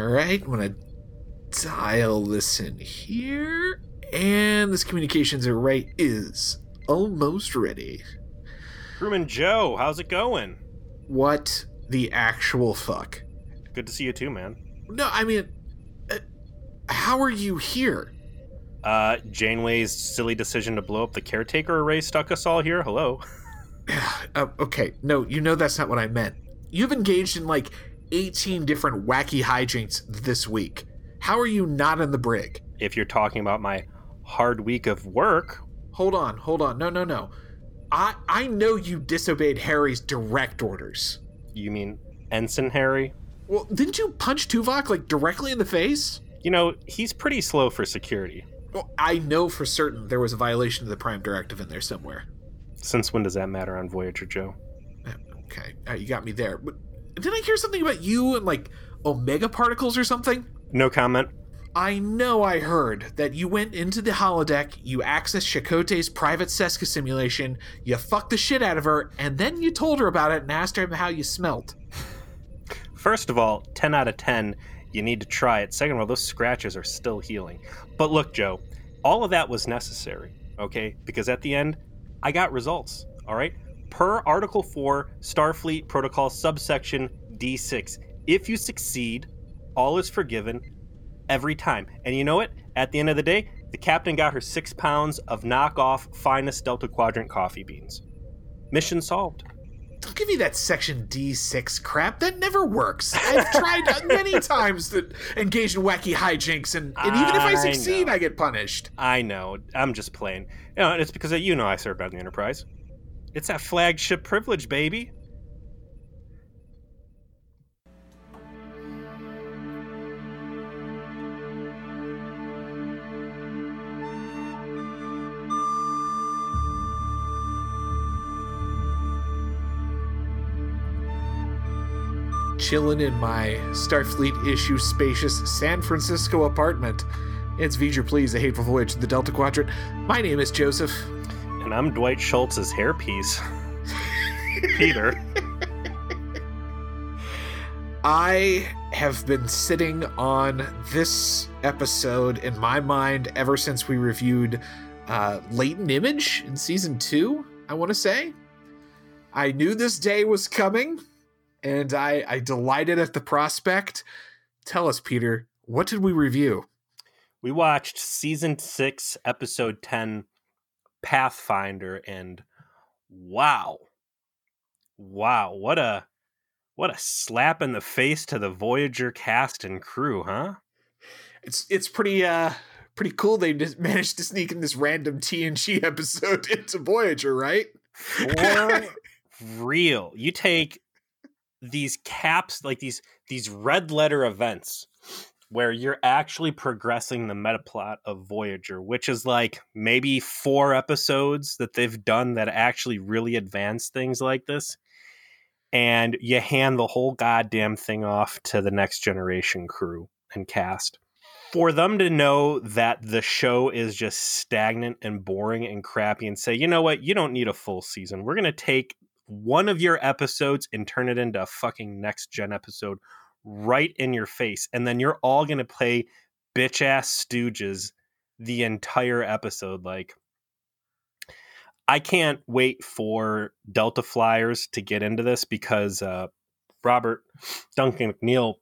All right, I'm gonna dial this in here, and this communications array is almost ready. Crewman Joe, how's it going? What the actual fuck? Good to see you too, man. No, I mean, uh, how are you here? Uh, Janeway's silly decision to blow up the caretaker array stuck us all here. Hello. uh, okay, no, you know that's not what I meant. You've engaged in like 18 different wacky hijinks this week. How are you not in the brig? If you're talking about my hard week of work. Hold on, hold on. No, no, no. I I know you disobeyed Harry's direct orders. You mean Ensign Harry? Well, didn't you punch Tuvok like directly in the face? You know, he's pretty slow for security. Well, I know for certain there was a violation of the Prime Directive in there somewhere. Since when does that matter on Voyager, Joe? Uh, okay, uh, you got me there. But did I hear something about you and like omega particles or something? No comment. I know I heard that you went into the holodeck, you accessed Chakotay's private Seska simulation, you fucked the shit out of her, and then you told her about it and asked her how you smelt. First of all, 10 out of 10, you need to try it. Second of all, those scratches are still healing. But look, Joe, all of that was necessary, okay? Because at the end, I got results, all right? Per Article 4, Starfleet Protocol subsection D6. If you succeed, all is forgiven every time. And you know what? At the end of the day, the captain got her six pounds of knockoff finest Delta Quadrant coffee beans. Mission solved. Don't give me that section D6 crap. That never works. I've tried many times to engage in wacky hijinks, and, and even if I succeed, I, I, get punished. I know. I'm just playing. You know, it's because you know I served on the Enterprise. It's that flagship privilege, baby. chilling in my Starfleet issue spacious San Francisco apartment. It's V'ger Please, A Hateful Voyage to the Delta Quadrant. My name is Joseph. And I'm Dwight Schultz's hairpiece. Peter. I have been sitting on this episode in my mind ever since we reviewed uh, Latent Image in season two, I want to say. I knew this day was coming and I, I delighted at the prospect. Tell us, Peter, what did we review? We watched season six, episode 10, Pathfinder, and wow. Wow, what a what a slap in the face to the Voyager cast and crew, huh? It's it's pretty uh pretty cool they just managed to sneak in this random TNG episode into Voyager, right? For real. You take these caps like these these red letter events where you're actually progressing the meta plot of Voyager, which is like maybe four episodes that they've done that actually really advance things like this. And you hand the whole goddamn thing off to the next generation crew and cast. For them to know that the show is just stagnant and boring and crappy and say, you know what, you don't need a full season. We're going to take one of your episodes and turn it into a fucking next gen episode right in your face. And then you're all to play bitch ass stooges the entire episode. Like, I can't wait for Delta Flyers to get into this because uh, Robert Duncan McNeil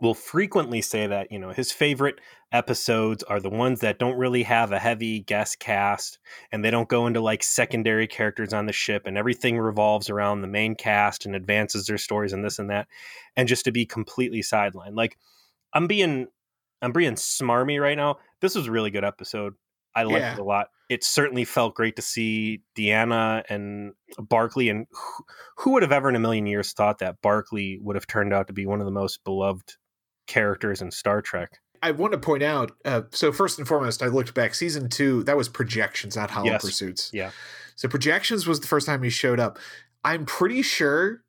will frequently say that you know his favorite episodes are the ones that don't really have a heavy guest cast and they don't go into like secondary characters on the ship and everything revolves around the main cast and advances their stories and this and that and just to be completely sidelined. Like i'm being i'm being smarmy right now. This was a really good episode. I liked yeah. it a lot. It certainly felt great to see deanna and barclay and who, who would have ever in a million years thought that barclay would have turned out to be one of the most beloved characters in star trek I want to point out. Uh, so first and foremost, I looked back. Season two, that was projections, not Hollow yes. Pursuits. Yeah. So projections was the first time he showed up. I'm pretty sure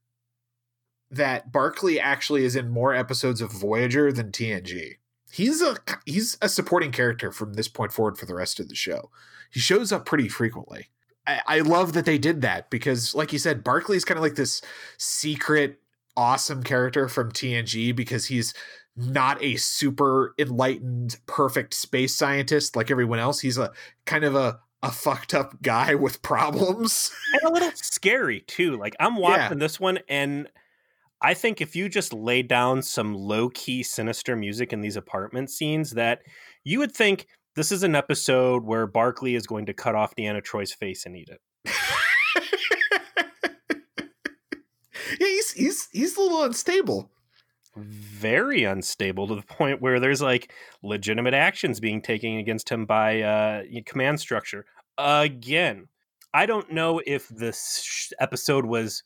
that Barclay actually is in more episodes of Voyager than TNG. He's a he's a supporting character from this point forward for the rest of the show. He shows up pretty frequently. I, I love that they did that because, like you said, Barclay is kind of like this secret awesome character from TNG because he's not a super enlightened, perfect space scientist like everyone else. He's a kind of a a fucked up guy with problems and a little scary too. Like I'm watching yeah. this one and I think if you just lay down some low key sinister music in these apartment scenes that you would think this is an episode where Barclay is going to cut off Deanna Troi's face and eat it. yeah, he's he's he's a little unstable. Very unstable to the point where there's like legitimate actions being taken against him by uh, command structure. Again, I don't know if this episode was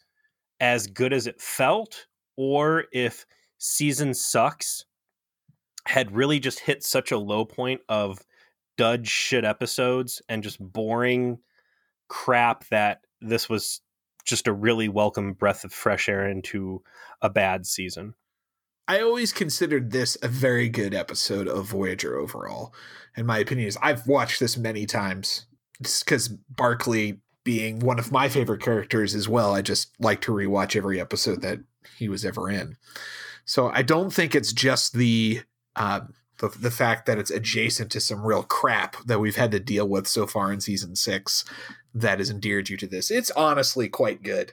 as good as it felt or if season sucks had really just hit such a low point of dud shit episodes and just boring crap that this was just a really welcome breath of fresh air into a bad season. I always considered this a very good episode of Voyager overall. In my opinion, is I've watched this many times just because Barclay being one of my favorite characters as well. I just like to rewatch every episode that he was ever in. So I don't think it's just the uh, the, the fact that it's adjacent to some real crap that we've had to deal with so far in season six that has endeared you to this. It's honestly quite good,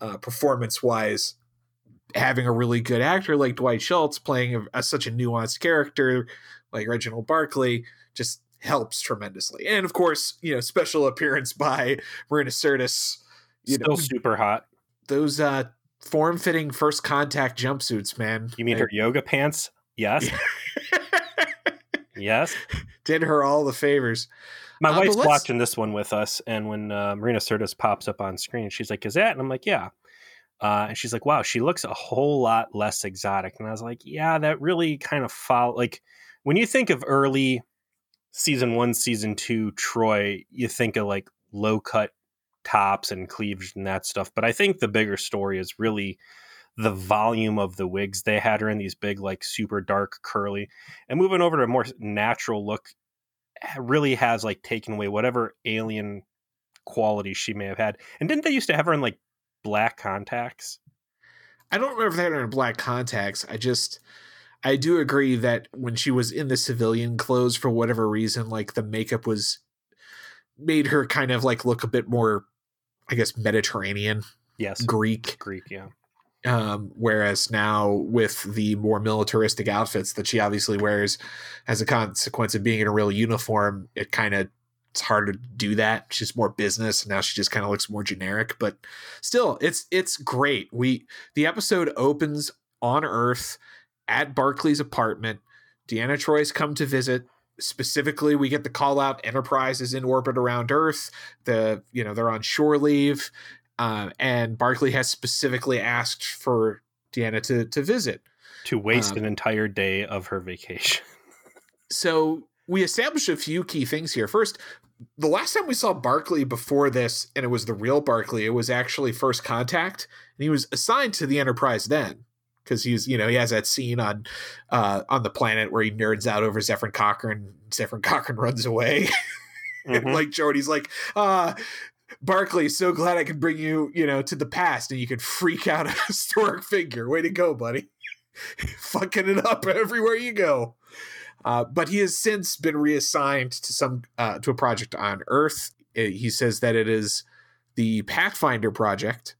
uh, performance wise. Having a really good actor like Dwight Schultz playing a, a, such a nuanced character like Reginald Barclay just helps tremendously. And of course, you know, special appearance by Marina Sirtis. You Still know, super hot. Those uh, form fitting first contact jumpsuits, man. You mean her yoga pants? Yes. yes. Did her all the favors. My uh, wife's watching this one with us, and when uh, Marina Sirtis pops up on screen, she's like, "Is that?" And I'm like, "Yeah." Uh, and she's like, "Wow, she looks a whole lot less exotic." And I was like, "Yeah, that really kind of follow like when you think of early season one, season two Troi, you think of like low cut tops and cleavage and that stuff. But I think the bigger story is really the volume of the wigs they had her in these big like super dark curly and moving over to a more natural look really has like taken away whatever alien quality she may have had. And didn't they used to have her in like black contacts? I don't remember if they had her in black contacts. I just I do agree that when she was in the civilian clothes for whatever reason, like the makeup was made her kind of like look a bit more, I guess, Mediterranean. Yes. Greek. Greek, yeah. Um, whereas now with the more militaristic outfits that she obviously wears as a consequence of being in a real uniform, it kind of it's harder to do that. She's more business, now she just kind of looks more generic. But still, it's it's great. We the episode opens on Earth at Barclay's apartment. Deanna Troi's come to visit. Specifically, we get the call out Enterprise is in orbit around Earth. The you know they're on shore leave. Uh, and Barclay has specifically asked for Deanna to to visit to waste um, an entire day of her vacation. so we establish a few key things here. First, the last time we saw Barclay before this, and it was the real Barclay, it was actually First Contact, and he was assigned to the Enterprise then because he's you know he has that scene on uh on the planet where he nerds out over Zefram Cochrane. Zefram Cochrane runs away. Mm-hmm. and like Geordi's like, uh, Barclay, so glad I could bring you, you know, to the past and you could freak out a historic figure. Way to go, buddy. Fucking it up everywhere you go. Uh, but he has since been reassigned to some uh, to a project on Earth. Uh, he says that it is the Pathfinder project,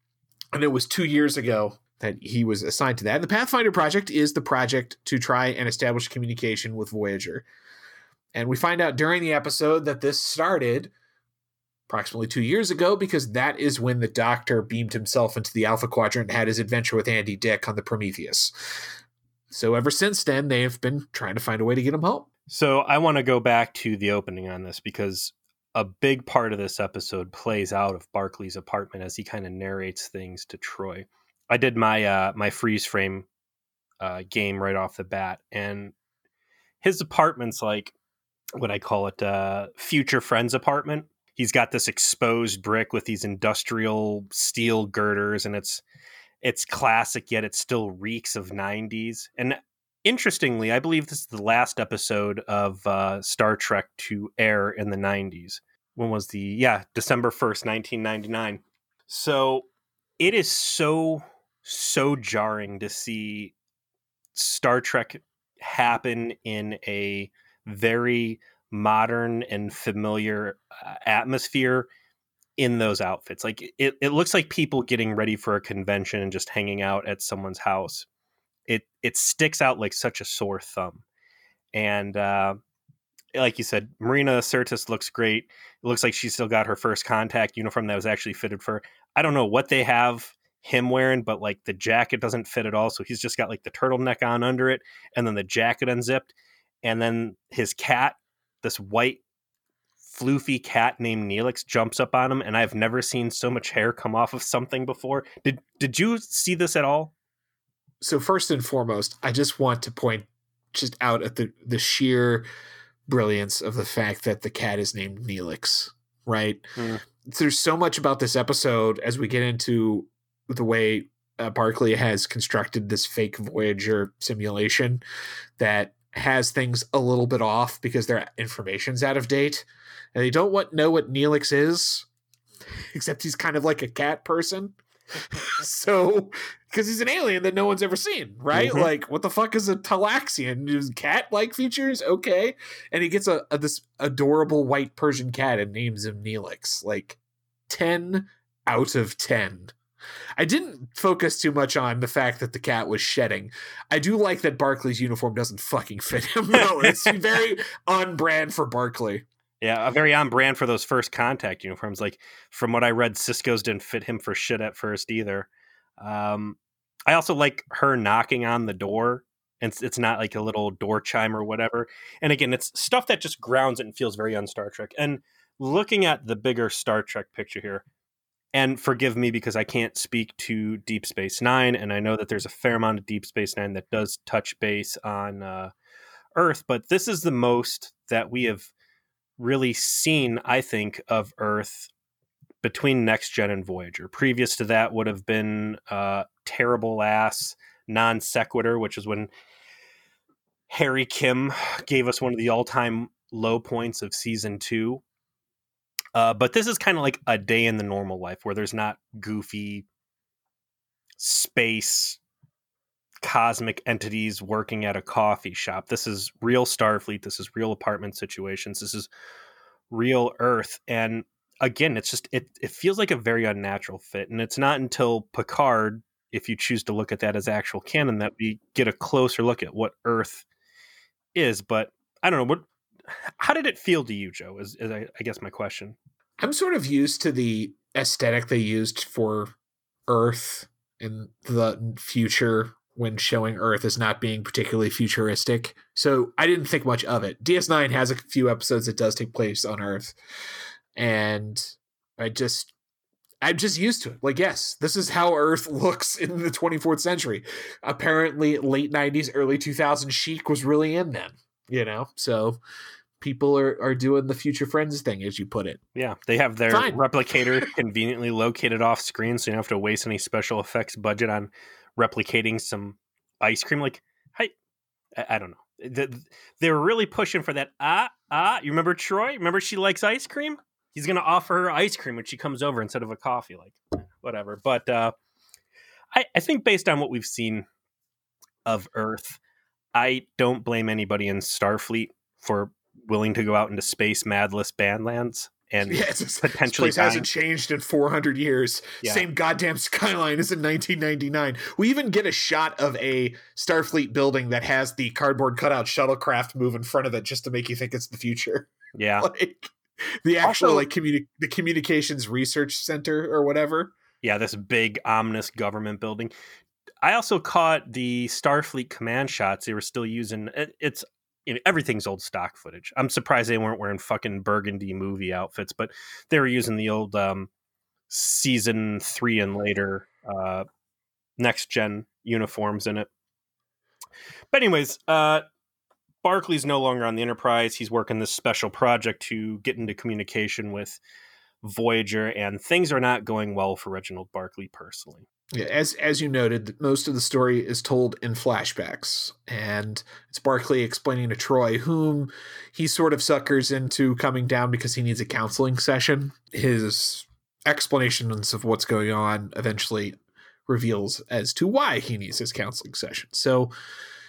and it was two years ago that he was assigned to that. And the Pathfinder project is the project to try and establish communication with Voyager. And we find out during the episode that this started approximately two years ago because that is when the Doctor beamed himself into the Alpha Quadrant and had his adventure with Andy Dick on the Prometheus. So ever since then, they have been trying to find a way to get him home. So I want to go back to the opening on this because a big part of this episode plays out of Barclay's apartment as he kind of narrates things to Troi. I did my uh, my freeze frame uh, game right off the bat, and his apartment's like what I call it, uh, future friend's apartment he's got this exposed brick with these industrial steel girders and it's it's classic yet it still reeks of 90s and interestingly i believe this is the last episode of uh, star trek to air in the 90s when was the yeah december 1st 1999 so it is so so jarring to see Star Trek happen in a very modern and familiar uh, atmosphere in those outfits. Like it, it looks like people getting ready for a convention and just hanging out at someone's house. It it sticks out like such a sore thumb. And uh, like you said, Marina Sirtis looks great. It looks like she still got her first contact uniform that was actually fitted for. I don't know what they have him wearing, but like the jacket doesn't fit at all. So he's just got like the turtleneck on under it, and then the jacket unzipped, and then his cat, this white floofy cat named Neelix, jumps up on him, and I've never seen so much hair come off of something before. Did did you see this at all? So first and foremost, I just want to point just out at the the sheer brilliance of the fact that the cat is named Neelix, right? Mm. There's so much about this episode as we get into the way uh, Barclay has constructed this fake Voyager simulation that has things a little bit off because their information's out of date and they don't want know what Neelix is, except he's kind of like a cat person. so, because he's an alien that no one's ever seen, right? Mm-hmm. Like, what the fuck is a Talaxian? Cat-like features, okay. And he gets a, a, this adorable white Persian cat and names him Neelix. Like, ten out of ten. I didn't focus too much on the fact that the cat was shedding. I do like that Barclay's uniform doesn't fucking fit him. no, it's very on brand for Barclay. Yeah, a very on brand for those first contact uniforms. Like from what I read, Sisko's didn't fit him for shit at first either. Um, I also like her knocking on the door, and it's, it's not like a little door chime or whatever. And again, it's stuff that just grounds it and feels very on Star Trek. And looking at the bigger Star Trek picture here, and forgive me because I can't speak to Deep Space Nine, and I know that there's a fair amount of Deep Space Nine that does touch base on uh, Earth, but this is the most that we have really seen, I think, of Earth between Next Gen and Voyager. Previous to that would have been uh, terrible ass non sequitur, which is when Harry Kim gave us one of the all time low points of season two. Uh, but this is kind of like a day in the normal life where there's not goofy space cosmic entities working at a coffee shop. This is real Starfleet. This is real apartment situations. This is real Earth. And again, it's just it it feels like a very unnatural fit. And it's not until Picard, if you choose to look at that as actual canon, that we get a closer look at what Earth is. But I don't know what. How did it feel to you, Joe? Is, is I, I guess my question. I'm sort of used to the aesthetic they used for Earth in the future when showing Earth as not being particularly futuristic. So I didn't think much of it. DS9 has a few episodes that does take place on Earth. And I just I'm just used to it. Like, yes, this is how Earth looks in the 24th century. Apparently, late 90s, early 2000s chic was really in then, you know? So people are, are doing the future friends thing, as you put it. Yeah, they have their Fine. replicator conveniently located off screen, so you don't have to waste any special effects budget on replicating some ice cream. Like, I, I don't know. The, they're really pushing for that. Ah, ah. You remember Troi? Remember she likes ice cream? He's gonna offer her ice cream when she comes over instead of a coffee. Like, whatever. But uh, I, I think based on what we've seen of Earth, I don't blame anybody in Starfleet for willing to go out into space madless bandlands and yeah, it's, potentially this place hasn't changed in 400 years. Yeah. Same goddamn skyline as in 1999. We even get a shot of a Starfleet building that has the cardboard cutout shuttlecraft move in front of it just to make you think it's the future. Yeah, like the actual also, like communi- the communications research center or whatever. Yeah, this big ominous government building. I also caught the Starfleet command shots they were still using. It, it's you know, everything's old stock footage. I'm surprised they weren't wearing fucking burgundy movie outfits, but they were using the old um, season three and later uh, next gen uniforms in it. But anyways, uh, Barclay's no longer on the Enterprise. He's working this special project to get into communication with Voyager, and things are not going well for Reginald Barclay personally. Yeah, as as you noted, most of the story is told in flashbacks, and it's Barclay explaining to Troi, whom he sort of suckers into coming down because he needs a counseling session. His explanations of what's going on eventually reveals as to why he needs his counseling session. So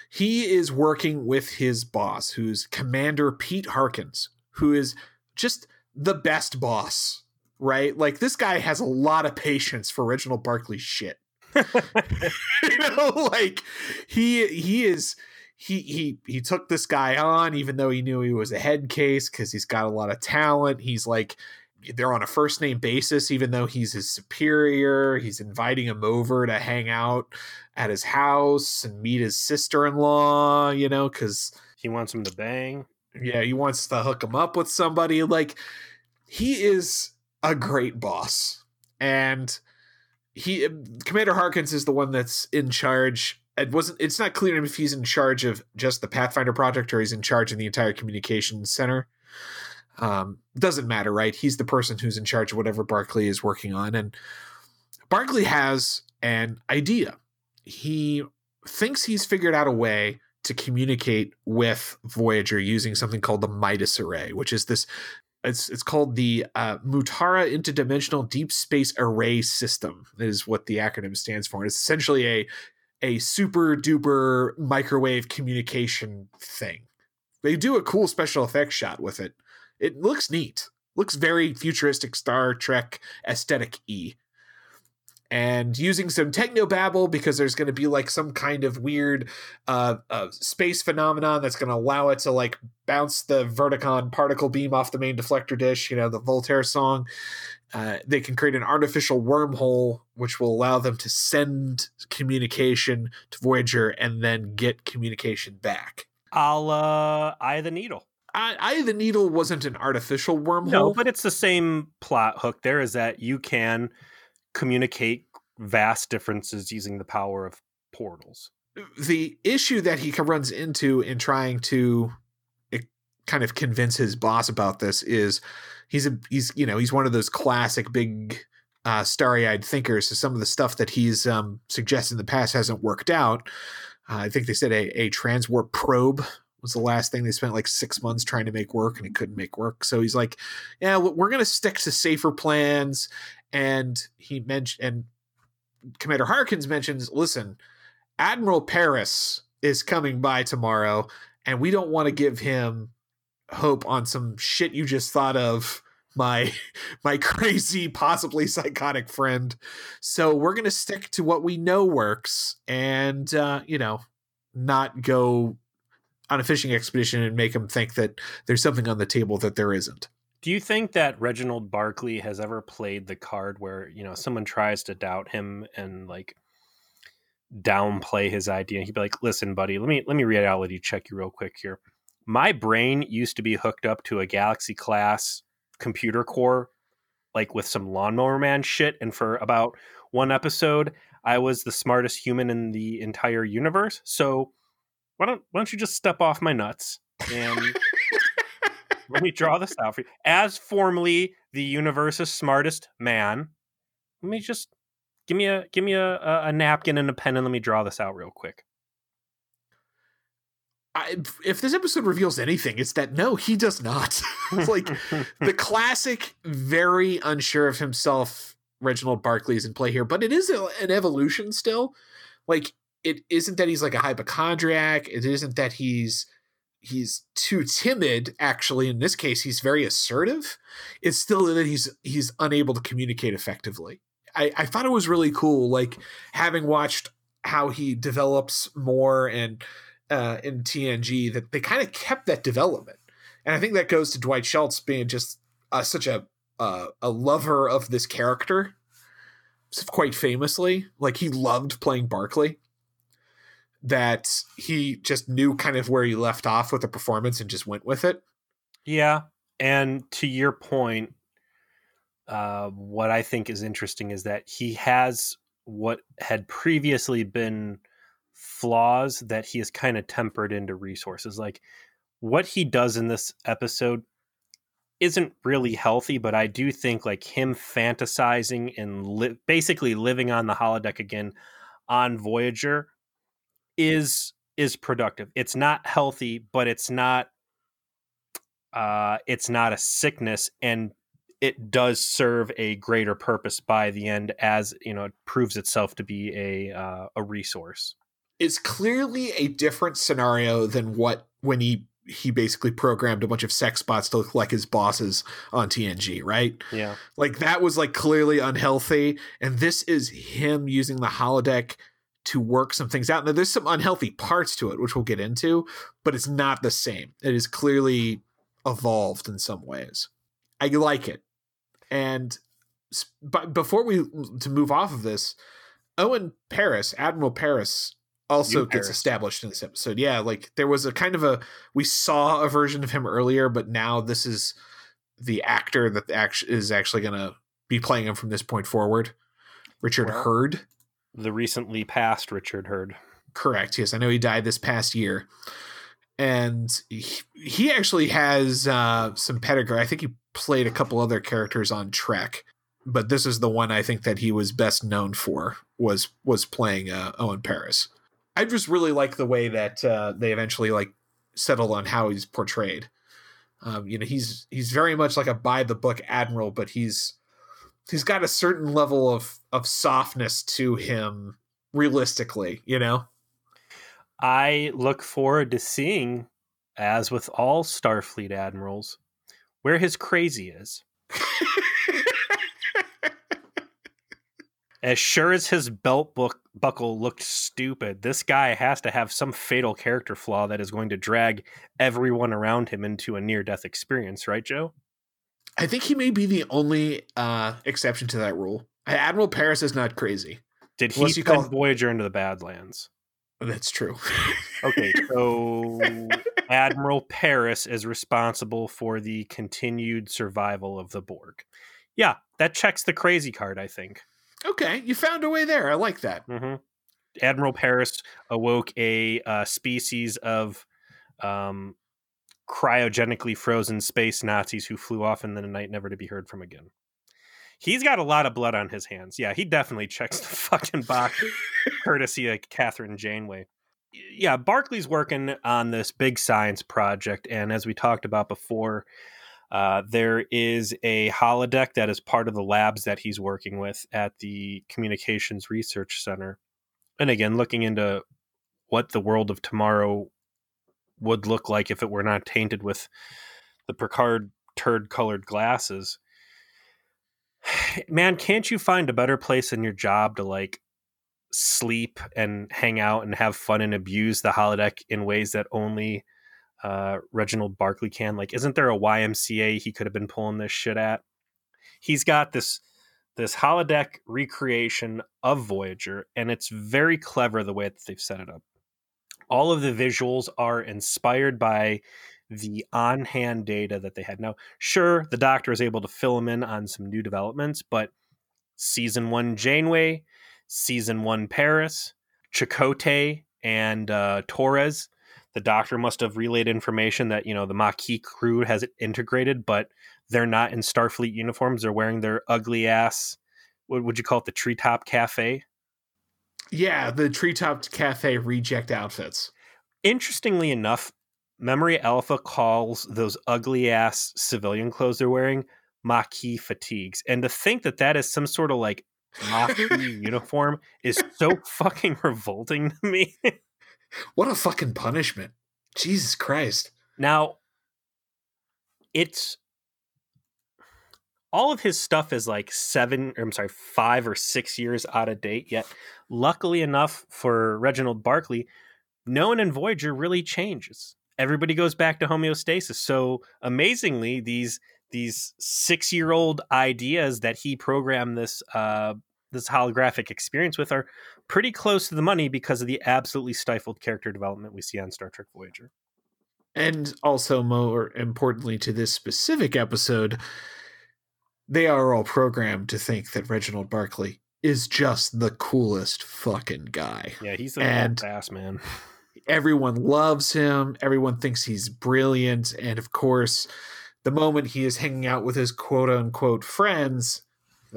he is working with his boss, who's Commander Pete Harkins, who is just the best boss, right? Like this guy has a lot of patience for Reginald Barclay shit. you know, like he he is he he he took this guy on even though he knew he was a head case because he's got a lot of talent. He's like they're on a first name basis, even though he's his superior. He's inviting him over to hang out at his house and meet his sister in law, you know, because he wants him to bang. Yeah, he wants to hook him up with somebody. Like, he is a great boss. And he, Commander Harkins is the one that's in charge. It wasn't, it's not clear if he's in charge of just the Pathfinder project or he's in charge of the entire communications center um, doesn't matter, right? He's the person who's in charge of whatever Barclay is working on. And Barclay has an idea. He thinks he's figured out a way to communicate with Voyager using something called the Midas Array, which is this. It's it's called the uh, Mutara Interdimensional Deep Space Array System. Is what the acronym stands for. It's essentially a a super duper microwave communication thing. They do a cool special effects shot with it it looks neat. Looks very futuristic Star Trek aesthetic e. And using some techno babble because there's going to be like some kind of weird uh, uh, space phenomenon that's going to allow it to like bounce the graviton particle beam off the main deflector dish, you know, the Voltaire song. Uh, they can create an artificial wormhole which will allow them to send communication to Voyager and then get communication back. I'll uh, eye the needle. I, I the needle wasn't an artificial wormhole. No, but it's the same plot hook. There is that you can communicate vast differences using the power of portals. The issue that he runs into in trying to eh, kind of convince his boss about this is he's a he's you know he's one of those classic big uh, starry-eyed thinkers. So some of the stuff that he's um, suggested in the past hasn't worked out. Uh, I think they said a, a transwarp probe was the last thing they spent like six months trying to make work and it couldn't make work. So he's like, yeah, we're going to stick to safer plans. And he mentioned, and Commander Harkins mentions, listen, Admiral Paris is coming by tomorrow and we don't want to give him hope on some shit you just thought of my my crazy possibly psychotic friend so we're going to stick to what we know works and uh you know not go on a fishing expedition and make him think that there's something on the table that there isn't. Do you think that Reginald Barclay has ever played the card where, you know, someone tries to doubt him and like downplay his idea? He'd be like, listen, buddy, let me let me reality check you real quick here. My brain used to be hooked up to a galaxy class computer core, like with some lawnmower man shit, and for about one episode, I was the smartest human in the entire universe. So why don't why don't you just step off my nuts and let me draw this out for you. As formerly the universe's smartest man, let me just give me a give me a, a, napkin and a pen and let me draw this out real quick. I, if this episode reveals anything, it's that no, he does not. it's like the classic, very unsure of himself Reginald Barclay is in play here, but it is a, an evolution still. Like it isn't that he's like a hypochondriac. It isn't that he's he's too timid. Actually, in this case, he's very assertive. It's still that he's he's unable to communicate effectively. I, I thought it was really cool, like having watched how he develops more and uh, in TNG that they kind of kept that development, and I think that goes to Dwight Schultz being just uh, such a uh, a lover of this character, quite famously. Like he loved playing Barclay that he just knew kind of where he left off with the performance and just went with it. Yeah. And to your point, uh, what I think is interesting is that he has what had previously been flaws that he has kind of tempered into resources. Like what he does in this episode isn't really healthy, but I do think like him fantasizing and li- basically living on the holodeck again on Voyager is is productive. It's not healthy, but it's not uh it's not a sickness and it does serve a greater purpose by the end as you know it proves itself to be a uh, a resource It's clearly a different scenario than what when he he basically programmed a bunch of sex bots to look like his bosses on TNG, right? yeah Like that was like clearly unhealthy, and this is him using the holodeck to work some things out. Now there's some unhealthy parts to it, which we'll get into, but it's not the same. It is clearly evolved in some ways. I like it, and but before we to move off of this, Owen Paris, Admiral Paris, also New gets Paris. established in this episode. Yeah, like there was a kind of a we saw a version of him earlier, but now this is the actor that is actually going to be playing him from this point forward. Richard Well- Herd. The recently passed richard herd Correct. Yes, I know he died this past year, and he, he actually has uh, some pedigree. I think he played a couple other characters on Trek, but this is the one I think that he was best known for was was playing uh, Owen Paris. I just really like the way that uh, they eventually like settled on how he's portrayed. Um, you know, he's he's very much like a by the book admiral, but he's he's got a certain level of of softness to him realistically, you know. i look forward to seeing as with all starfleet admirals where his crazy is as sure as his belt book buckle looked stupid, this guy has to have some fatal character flaw that is going to drag everyone around him into a near death experience, right, Joe? I think he may be the only uh, exception to that rule. Admiral Paris is not crazy. Did he Unless you send call- Voyager into the Badlands? That's true. Okay, so Admiral Paris is responsible for the continued survival of the Borg. Yeah, that checks the crazy card, I think. okay, you found a way there. I like that. hmm Admiral Paris awoke a uh, species of um, cryogenically frozen space Nazis who flew off in the night, never to be heard from again. He's got a lot of blood on his hands. Yeah, he definitely checks the fucking box, courtesy of Kathryn Janeway. Yeah, Barclay's working on this big science project, and as we talked about before, uh, there is a holodeck that is part of the labs that he's working with at the Communications Research Center. And again, looking into what the world of tomorrow would look like if it were not tainted with the Picard turd colored glasses. Man, can't you find a better place in your job to like sleep and hang out and have fun and abuse the holodeck in ways that only uh, Reginald Barclay can? Like, isn't there a YMCA he could have been pulling this shit at? He's got this this holodeck recreation of Voyager, and it's very clever the way that they've set it up. All of the visuals are inspired by the on hand data that they had. Now, sure, the Doctor is able to fill them in on some new developments, but season one Janeway, season one Paris, Chakotay, and uh, Torres, the Doctor must have relayed information that, you know, the Maquis crew has integrated, but they're not in Starfleet uniforms. They're wearing their ugly ass, what would you call it, the treetop cafe? Yeah, the Treetop Cafe reject outfits. Interestingly enough, Memory Alpha calls those ugly ass civilian clothes they're wearing Maquis fatigues. And to think that that is some sort of like Maquis uniform is so fucking revolting to me. What a fucking punishment. Jesus Christ. Now, it's all of his stuff is like seven, or I'm sorry, five or six years out of date. Yet, luckily enough for Reginald Barclay, no one in Voyager really changes. Everybody goes back to homeostasis. So amazingly, these these six year old ideas that he programmed this uh, this holographic experience with are pretty close to the money because of the absolutely stifled character development we see on Star Trek Voyager. And also, more importantly to this specific episode, they are all programmed to think that Reginald Barclay is just the coolest fucking guy. Yeah, he's a And- ass man. Everyone loves him, everyone thinks he's brilliant, and of course, the moment he is hanging out with his quote unquote friends,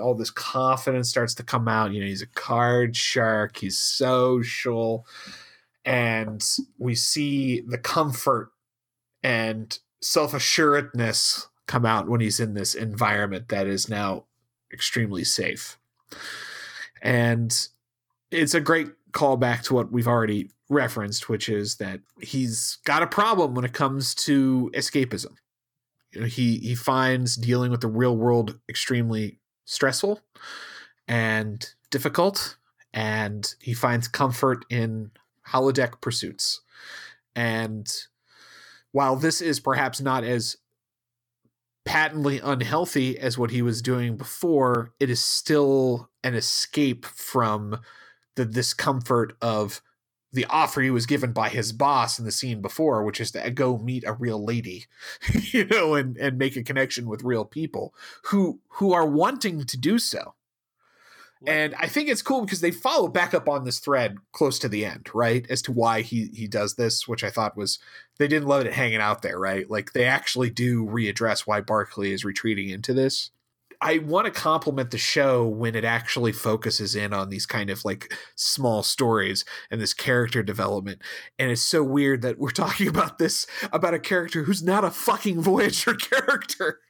all this confidence starts to come out. You know, he's a card shark, he's social, and we see the comfort and self assuredness come out when he's in this environment that is now extremely safe. And it's a great callback to what we've already referenced, which is that he's got a problem when it comes to escapism. You know, he he finds dealing with the real world extremely stressful and difficult, and he finds comfort in holodeck pursuits. And while this is perhaps not as patently unhealthy as what he was doing before, it is still an escape from the discomfort of the offer he was given by his boss in the scene before, which is to go meet a real lady, you know, and and make a connection with real people who who are wanting to do so. And I think it's cool because they follow back up on this thread close to the end, right? As to why he he does this, which I thought was they didn't let it hanging out there, right? Like they actually do readdress why Barclay is retreating into this. I want to compliment the show when it actually focuses in on these kind of like small stories and this character development. And it's so weird that we're talking about this about a character who's not a fucking Voyager character.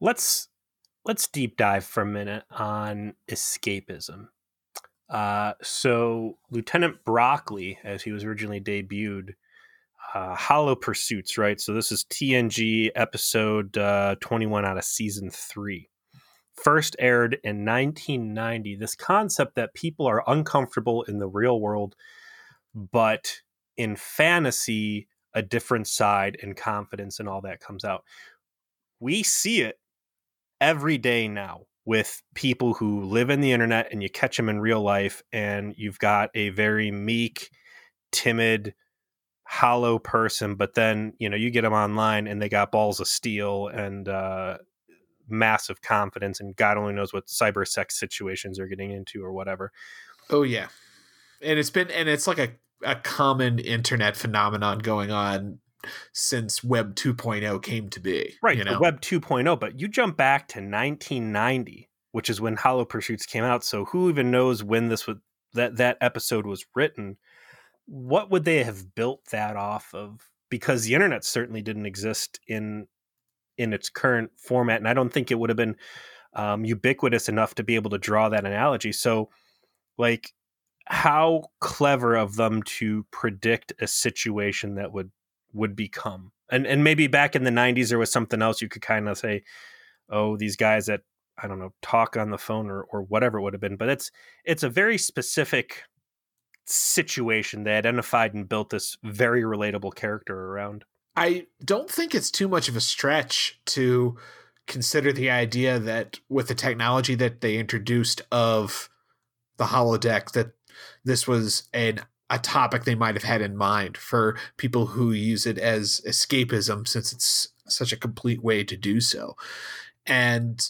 Let's let's deep dive for a minute on escapism. Uh, so Lieutenant Broccoli, as he was originally debuted, uh, Hollow Pursuits, right? So this is TNG episode uh, 21 out of season three. First aired in 1990. This concept that people are uncomfortable in the real world, but in fantasy, a different side and confidence and all that comes out. We see it every day now with people who live in the internet and you catch them in real life and you've got a very meek, timid, hollow person, but then you know you get them online and they got balls of steel and uh, massive confidence, and God only knows what cyber sex situations they're getting into or whatever. Oh yeah, and it's been and it's like a a common internet phenomenon going on since Web 2.0 came to be. Right, you know? Web 2.0, but you jump back to 1990, which is when Hollow Pursuits came out. So who even knows when this would that that episode was written? what would they have built that off of? Because the internet certainly didn't exist in in its current format, and I don't think it would have been um, ubiquitous enough to be able to draw that analogy. So, like, how clever of them to predict a situation that would would become, and and maybe back in the '90s there was something else you could kind of say, oh, these guys that I don't know talk on the phone or or whatever it would have been, but it's it's a very specific situation. They identified and built this very relatable character around. I don't think it's too much of a stretch to consider the idea that with the technology that they introduced of the holodeck that this was an a topic they might have had in mind for people who use it as escapism since it's such a complete way to do so. And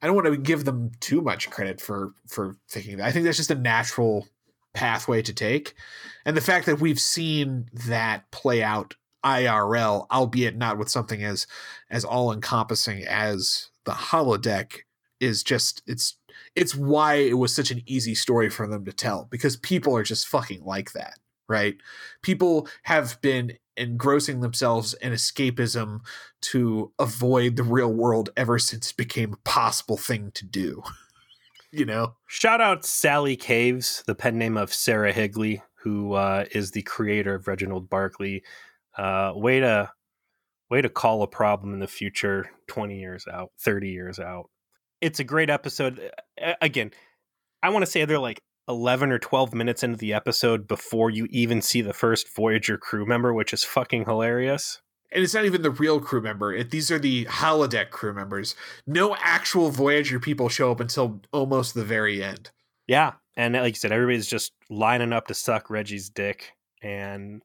I don't want to give them too much credit for for thinking that. I think that's just a natural pathway to take. And the fact that we've seen that play out IRL, albeit not with something as as all encompassing as the holodeck, is just it's it's why it was such an easy story for them to tell because people are just fucking like that, right? People have been engrossing themselves in escapism to avoid the real world ever since it became a possible thing to do. you know. Shout out Sally Caves, the pen name of Sarah Higley, who uh, is the creator of Reginald Barclay. Uh, way to way to call a problem in the future, twenty years out, thirty years out. It's a great episode. Eh, eh, again, I want to say they're like 11 or 12 minutes into the episode before you even see the first Voyager crew member, which is fucking hilarious and it's not even the real crew member. It, these are the holodeck crew members. No actual Voyager people show up until almost the very end. Yeah, and like you said, everybody's just lining up to suck Reggie's dick, and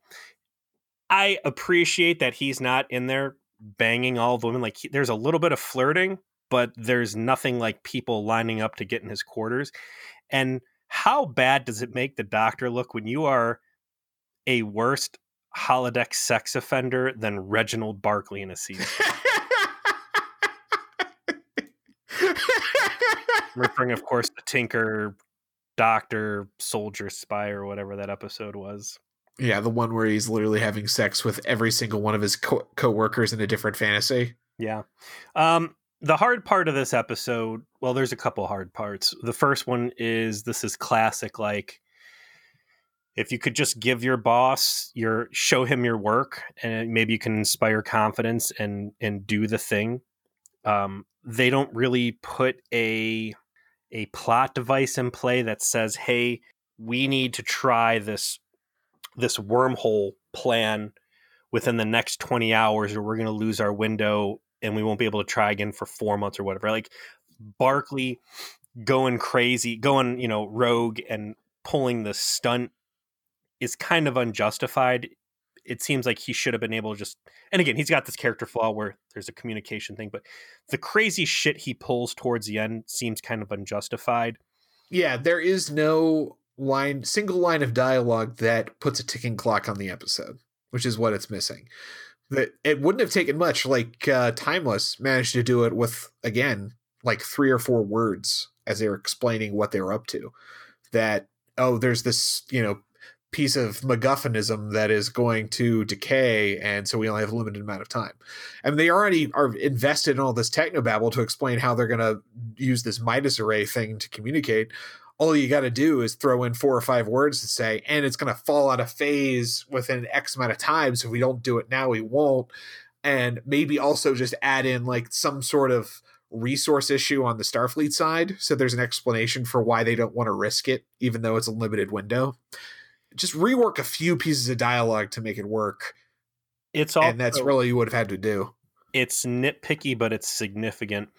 I appreciate that he's not in there banging all the women. Like he, there's a little bit of flirting, but there's nothing like people lining up to get in his quarters. And how bad does it make the doctor look when you are a worst holodeck sex offender than Reginald Barclay in a season. referring, of course, to Tinker, Doctor, Soldier, Spy, or whatever that episode was. Yeah, the one where he's literally having sex with every single one of his co- workers in a different fantasy. Yeah. Um, the hard part of this episode, well, there's a couple hard parts. The first one is this is classic, like if you could just give your boss your show him your work and maybe you can inspire confidence and and do the thing. Um, they don't really put a a plot device in play that says, "Hey, we need to try this this wormhole plan within the next 20 hours or we're going to lose our window and we won't be able to try again for 4 months or whatever." Like Barclay going crazy, going, you know, rogue and pulling the stunt is kind of unjustified. It seems like he should have been able to just and again, he's got this character flaw where there's a communication thing, but the crazy shit he pulls towards the end seems kind of unjustified. Yeah, there is no line single line of dialogue that puts a ticking clock on the episode, which is what it's missing. That it wouldn't have taken much like uh, Timeless managed to do it with again like three or four words as they were explaining what they were up to. That oh, there's this, you know, piece of MacGuffinism that is going to decay, and so we only have a limited amount of time. And they already are invested in all this technobabble to explain how they're going to use this Midas array thing to communicate. All you got to do is throw in four or five words to say, and it's going to fall out of phase within X amount of time. So if we don't do it now, we won't. And maybe also just add in like some sort of resource issue on the Starfleet side. So there's an explanation for why they don't want to risk it, even though it's a limited window just rework a few pieces of dialogue to make it work. It's all, and that's really you would have had to do. It's nitpicky, but it's significant.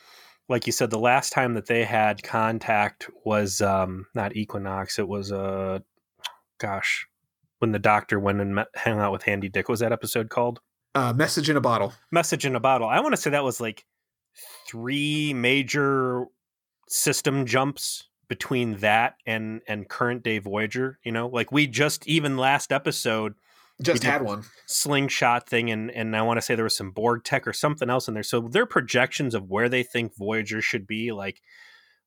Like you said, the last time that they had contact was um, not Equinox. It was uh, gosh, when the doctor went and met, hung out with Andy Dick. What was that episode called? Uh, Message in a bottle. Message in a bottle. I want to say that was like three major system jumps between that and and current day Voyager. You know, like we just even last episode just had one slingshot thing, and and I want to say there was some Borg tech or something else in there. So their projections of where they think Voyager should be, like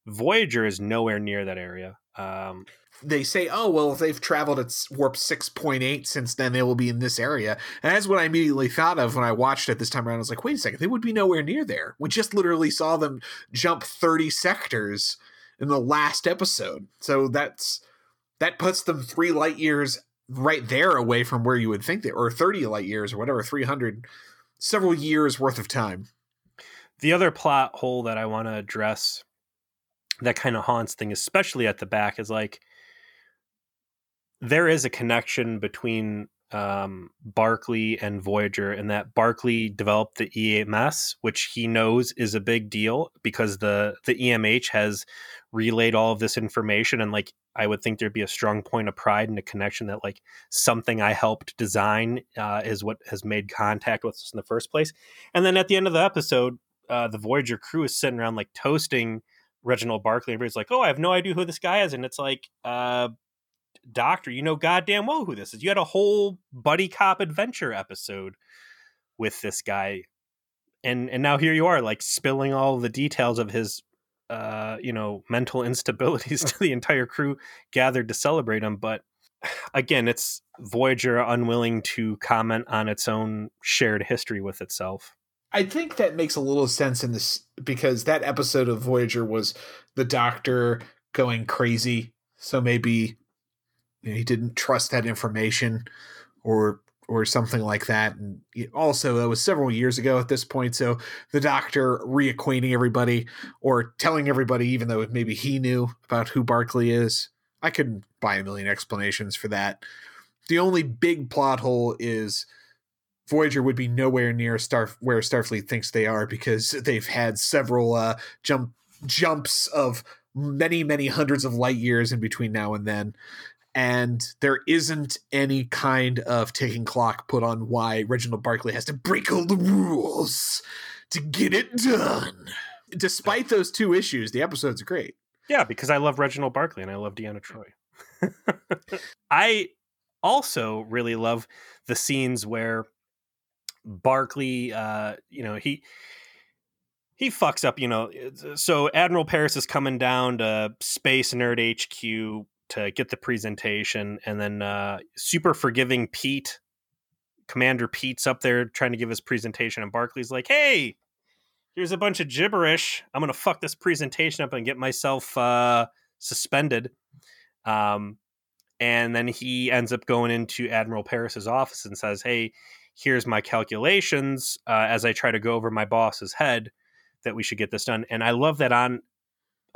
Voyager is nowhere near that area. Um, they say, oh, well, if they've traveled at warp 6.8 since then, they will be in this area. And that's what I immediately thought of when I watched it this time around. I was like, wait a second, they would be nowhere near there. We just literally saw them jump 30 sectors in the last episode. So that's that puts them three light years right there away from where you would think they or 30 light years or whatever, 300 several years worth of time. The other plot hole that I want to address that kind of haunts thing, especially at the back, is like there is a connection between um, Barclay and Voyager, and that Barclay developed the EMS, which he knows is a big deal because the the EMH has relayed all of this information, and like I would think there'd be a strong point of pride and a connection that like something I helped design uh, is what has made contact with us in the first place. And then at the end of the episode, uh, the Voyager crew is sitting around like toasting Reginald Barclay. Everybody's like, "Oh, I have no idea who this guy is," and it's like, uh, doctor, you know goddamn well who this is. You had a whole buddy cop adventure episode with this guy. And and now here you are, like spilling all the details of his uh, you know, mental instabilities to the entire crew gathered to celebrate him. But again, it's Voyager unwilling to comment on its own shared history with itself. I think that makes a little sense in this because that episode of Voyager was the doctor going crazy. So maybe he didn't trust that information or or something like that. And also that was several years ago at this point so the doctor reacquainting everybody or telling everybody even though maybe he knew about who barclay is i couldn't buy a million explanations for that. The only big plot hole is voyager would be nowhere near star where starfleet thinks they are because they've had several uh jump jumps of many many hundreds of light years in between now and then and there isn't any kind of ticking clock put on why Reginald Barclay has to break all the rules to get it done. Despite those two issues, the episode's great. Yeah, because I love Reginald Barclay and I love Deanna Troi. I also really love the scenes where Barclay, uh, you know, he he fucks up, you know. So Admiral Paris is coming down to Space Nerd HQ to get the presentation, and then uh, super forgiving Pete, Commander Pete's up there trying to give his presentation, and Barclay's like, "Hey, here's a bunch of gibberish. I'm gonna fuck this presentation up and get myself uh, suspended. Um, and then he ends up going into Admiral Paris's office and says, "Hey, here's my calculations uh, as I try to go over my boss's head that we should get this done." And I love that on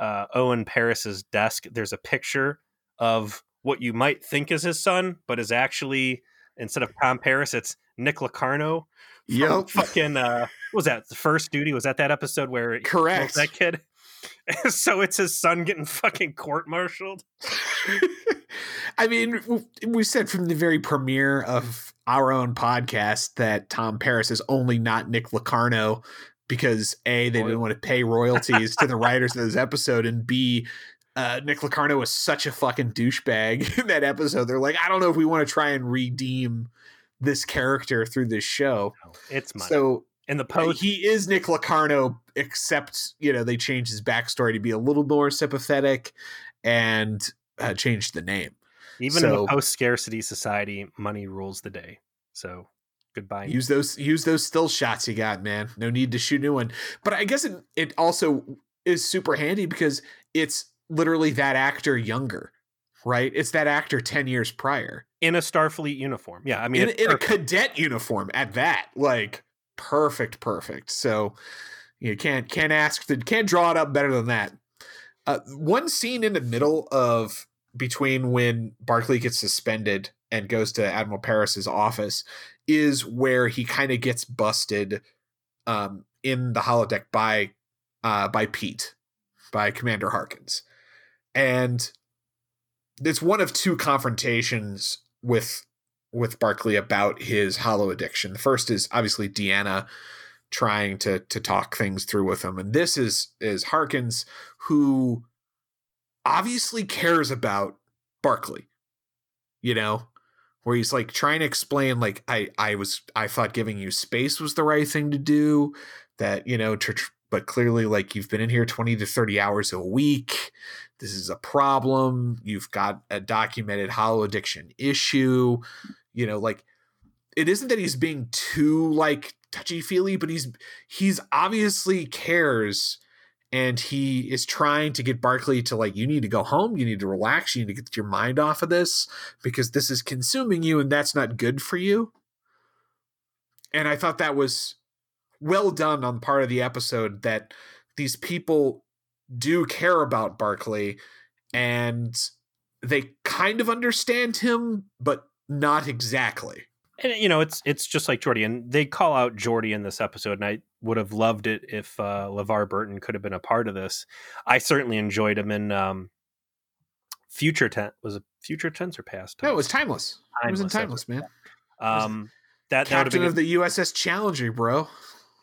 uh, Owen Paris's desk, there's a picture of what you might think is his son, but is actually instead of Tom Paris, it's Nick Locarno. Yep. Fucking uh, what was that the first duty? Was that that episode where correct that kid? so it's his son getting fucking court-martialed. I mean, we said from the very premiere of our own podcast that Tom Paris is only not Nick Locarno because a they didn't want to pay royalties to the writers of this episode, and b uh, Nick Locarno was such a fucking douchebag in that episode. They're like, I don't know if we want to try and redeem this character through this show. It's money. So in the post, he is Nick Locarno, except you know they changed his backstory to be a little more sympathetic and uh, changed the name. Even so, in a post scarcity society, money rules the day. So goodbye. Use those use those still shots you got, man. No need to shoot new one. But I guess it, it also is super handy because it's literally that actor younger, right? It's that actor 10 years prior. In a Starfleet uniform. Yeah. I mean, in, in a cadet uniform at that. Like, perfect, perfect. So you can't can't ask to can't draw it up better than that. Uh, one scene in the middle of between when Barclay gets suspended and goes to Admiral Paris's office is where he kind of gets busted um, in the holodeck by uh, by Pete, by Commander Harkins and it's one of two confrontations with with Barclay about his holo addiction. The first is obviously Deanna trying to to talk things through with him, and this is is Harkins who obviously cares about Barclay. You know, where he's like trying to explain like I I was I thought giving you space was the right thing to do. That you know, tr- but clearly like you've been in here 20 to 30 hours a week this is a problem. You've got a documented holo addiction issue. You know like it isn't that he's being too like touchy feely but he's he's obviously cares and he is trying to get Barclay to like you need to go home. You need to relax. You need to get your mind off of this because this is consuming you and that's not good for you. And i thought that was well done on part of the episode that these people do care about Barclay and they kind of understand him, but not exactly. And you know, it's it's just like Geordi, and they call out Geordi in this episode, and I would have loved it if uh, LeVar Burton could have been a part of this. I certainly enjoyed him in um, Future Tense. Was it Future Tense or Past? Tense? No, it was Timeless. timeless it was in Timeless, man. Um, that captain that of the USS Challenger, bro.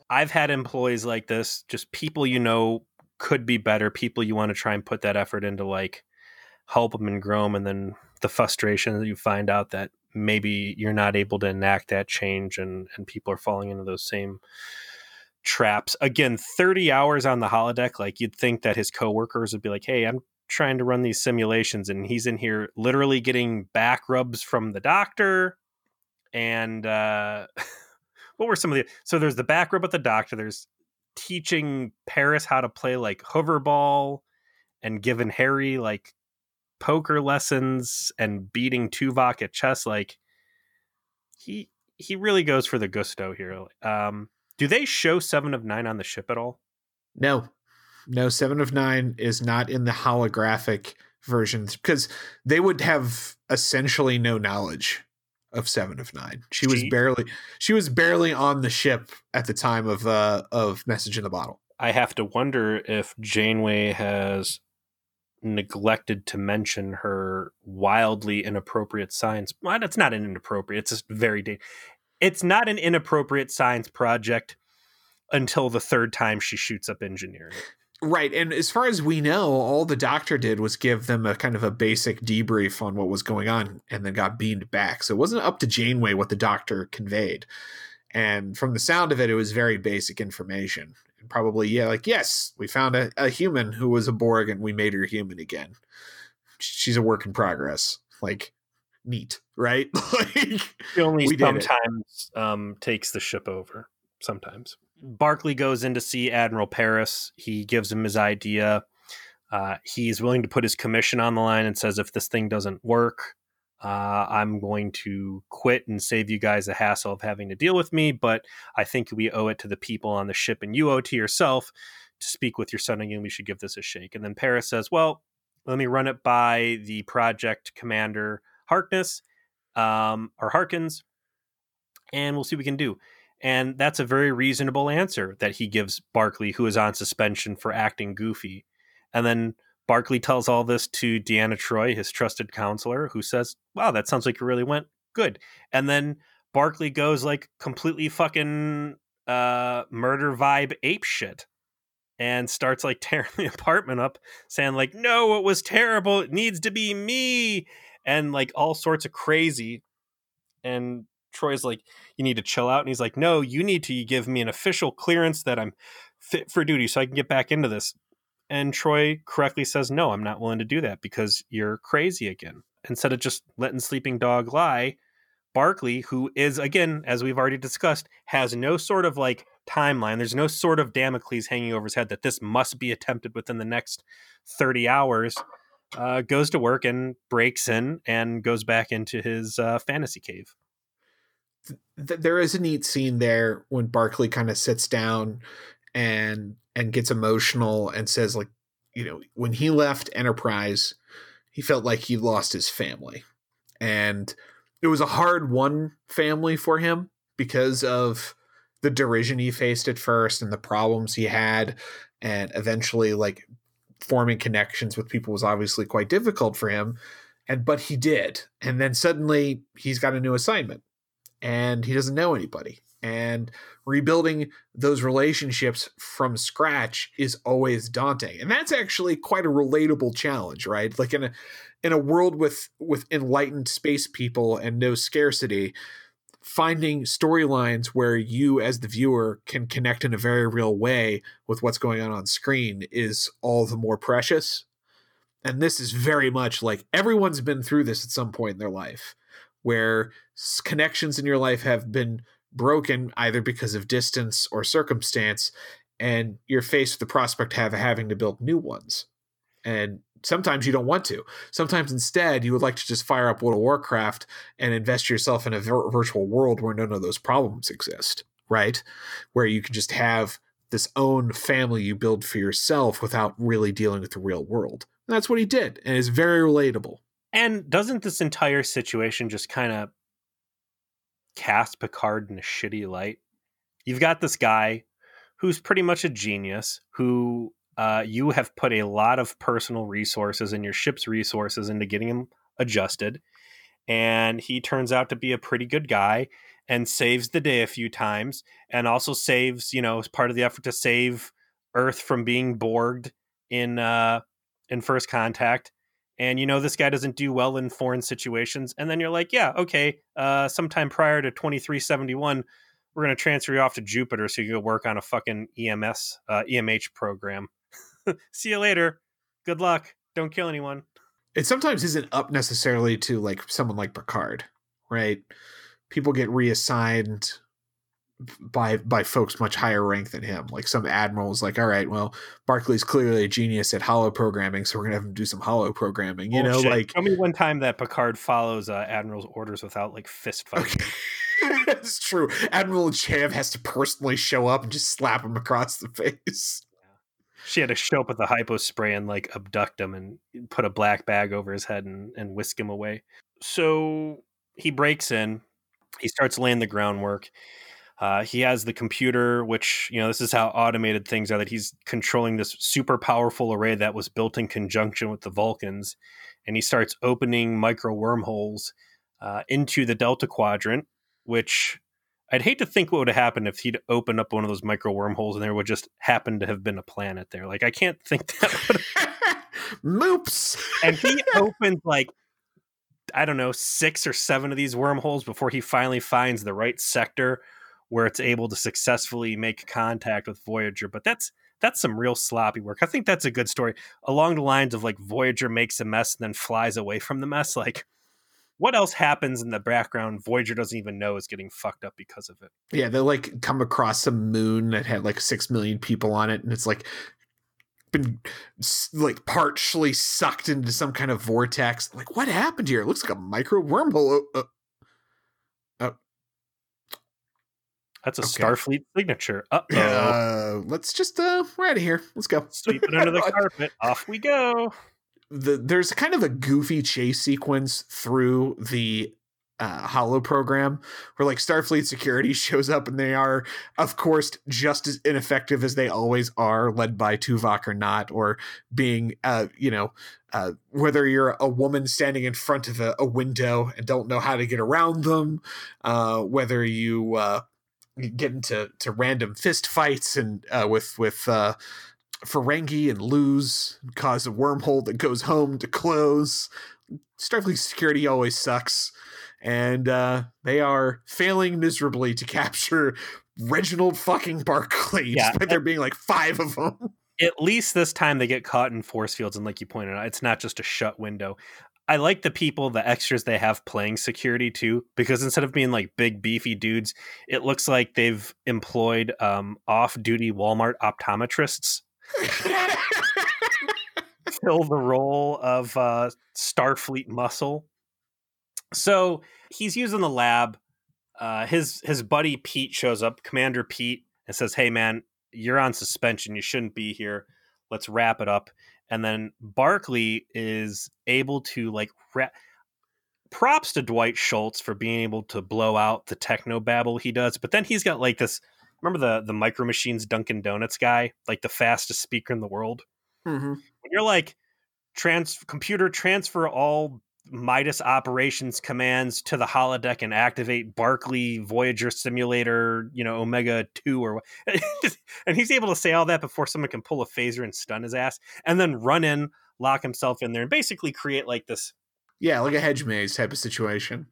I've had employees like this, just people you know could be better, people you want to try and put that effort into, like help them and grow them, and then the frustration that you find out that maybe you're not able to enact that change, and and people are falling into those same traps. Again, 30 hours on the holodeck, like you'd think that his coworkers would be like, "Hey, I'm trying to run these simulations," and he's in here literally getting back rubs from the doctor, and uh what were some of the so there's the back rub with the doctor there's teaching paris how to play like hoverball and giving harry like poker lessons and beating tuvok at chess like he he really goes for the gusto here. Um do they show seven of nine on the ship at all? No. No seven of nine is not in the holographic versions because they would have essentially no knowledge of Seven of Nine. She was barely she was barely on the ship at the time of uh of Message in the Bottle. I have to wonder if Janeway has neglected to mention her wildly inappropriate science. Well, it's not an inappropriate. It's just very. It's not an inappropriate science project until the third time she shoots up engineering. Right. And as far as we know, all the doctor did was give them a kind of a basic debrief on what was going on and then got beamed back. So it wasn't up to Janeway what the doctor conveyed. And from the sound of it, it was very basic information. And probably, yeah, like, yes, we found a, a human who was a Borg and we made her human again. She's a work in progress. Like, neat, right? like, she only sometimes um, takes the ship over. Sometimes Barclay goes in to see Admiral Paris. He gives him his idea. Uh, he's willing to put his commission on the line and says, if this thing doesn't work, uh, I'm going to quit and save you guys the hassle of having to deal with me. But I think we owe it to the people on the ship, and you owe it to yourself to speak with your son again. We should give this a shake. And then Paris says, Well, let me run it by the project commander Harkness um, or Harkins, and we'll see what we can do. And that's a very reasonable answer that he gives Barclay, who is on suspension for acting goofy. And then Barclay tells all this to Deanna Troi, his trusted counselor, who says, Wow, that sounds like it really went good. And then Barclay goes like completely fucking uh, murder vibe ape shit and starts like tearing the apartment up, saying, like, no, it was terrible. It needs to be me. And like all sorts of crazy. And Troi's like, you need to chill out. And he's like, no, you need to give me an official clearance that I'm fit for duty so I can get back into this. And Troi correctly says, No, I'm not willing to do that because you're crazy again. Instead of just letting Sleeping Dog lie, Barclay, who is, again, as we've already discussed, has no sort of like timeline. There's no sort of Damocles hanging over his head that this must be attempted within the next 30 hours. Uh, goes to work and breaks in and goes back into his uh, fantasy cave. There is a neat scene there when Barclay kind of sits down and and gets emotional and says like you know when he left enterprise he felt like he lost his family. And it was a hard won family for him because of the derision he faced at first and the problems he had and eventually like forming connections with people was obviously quite difficult for him and but he did. And then suddenly he's got a new assignment and he doesn't know anybody. And rebuilding those relationships from scratch is always daunting. And that's actually quite a relatable challenge right? Like in a in a world with with enlightened space people and no scarcity finding storylines where you as the viewer can connect in a very real way with what's going on on screen is all the more precious. And this is very much like everyone's been through this at some point in their life where connections in your life have been broken either because of distance or circumstance, and you're faced with the prospect of having to build new ones. And sometimes you don't want to. Sometimes instead, you would like to just fire up World of Warcraft and invest yourself in a vir- virtual world where none of those problems exist, right? Where you can just have this own family you build for yourself without really dealing with the real world. And that's what he did, and it's very relatable. And doesn't this entire situation just kind of cast Picard in a shitty light. You've got this guy who's pretty much a genius, who uh, you have put a lot of personal resources and your ship's resources into getting him adjusted. And he turns out to be a pretty good guy and saves the day a few times and also saves, you know, as part of the effort to save Earth from being borged in uh in first contact and you know this guy doesn't do well in foreign situations and then you're like yeah okay uh sometime prior to 2371 we're going to transfer you off to jupiter so you can work on a fucking ems uh, emh program. See you later. Good luck. Don't kill anyone. It sometimes isn't up necessarily to like someone like picard right? People get reassigned by by folks much higher rank than him. Like some admiral admirals, like, all right, well, Barclay's clearly a genius at holo programming, so we're gonna have him do some holo programming. You oh, know, shit. like tell me one time that Picard follows uh, admiral's orders without like fist fighting. That's true. Admiral Chav has to personally show up and just slap him across the face. She had to show up with a hypo spray and like abduct him and put a black bag over his head and, and whisk him away. So he breaks in. He starts laying the groundwork uh, he has the computer, which, you know, this is how automated things are that he's controlling this super powerful array that was built in conjunction with the Vulcans. And he starts opening micro wormholes uh, into the Delta Quadrant, which I'd hate to think what would have happened if he'd opened up one of those micro wormholes and there would just happen to have been a planet there. Like, I can't think that would Moops. and he opens like I don't know, six or seven of these wormholes before he finally finds the right sector where it's able to successfully make contact with Voyager. But that's that's some real sloppy work. I think that's a good story along the lines of like Voyager makes a mess and then flies away from the mess. Like what else happens in the background Voyager doesn't even know is getting fucked up because of it. Yeah, they like come across some moon that had like six million people on it, and it's like been like partially sucked into some kind of vortex. Like, what happened here? It looks like a micro wormhole. Uh, uh, That's a okay. Starfleet signature. Uh-oh. Uh, let's just uh, we're out of here. Let's go. Sweep it under the carpet. Off we go. The there's kind of a goofy chase sequence through the uh, Holo program where like Starfleet security shows up and they are, of course, just as ineffective as they always are, led by Tuvok or not, or being, uh, you know, uh, whether you're a woman standing in front of a, a, window and don't know how to get around them, uh, whether you uh, get into to random fist fights and uh, with with uh, Ferengi and lose, cause a wormhole that goes home to close. Starfleet security always sucks and uh, they are failing miserably to capture Reginald fucking Barclay, yeah, despite there being like five of them. At least this time they get caught in force fields, and like you pointed out, it's not just a shut window. I like the people, the extras they have playing security too, because instead of being like big beefy dudes, it looks like they've employed um, off-duty Walmart optometrists. fill the role of uh, Starfleet muscle so he's using the lab. Uh, his his buddy Pete shows up, Commander Pete, and says, "Hey man, you're on suspension. You shouldn't be here. Let's wrap it up." And then Barclay is able to like ra- props to Dwight Schultz for being able to blow out the techno babble he does. But then he's got like this. Remember the the Micro Machines Dunkin' Donuts guy, like the fastest speaker in the world. Mm-hmm. When you're like trans computer transfer all Midas operations commands to the holodeck and activate Barclay Voyager simulator, you know, Omega 2 or what and he's able to say all that before someone can pull a phaser and stun his ass and then run in, lock himself in there and basically create like this Yeah, like a hedge maze type of situation.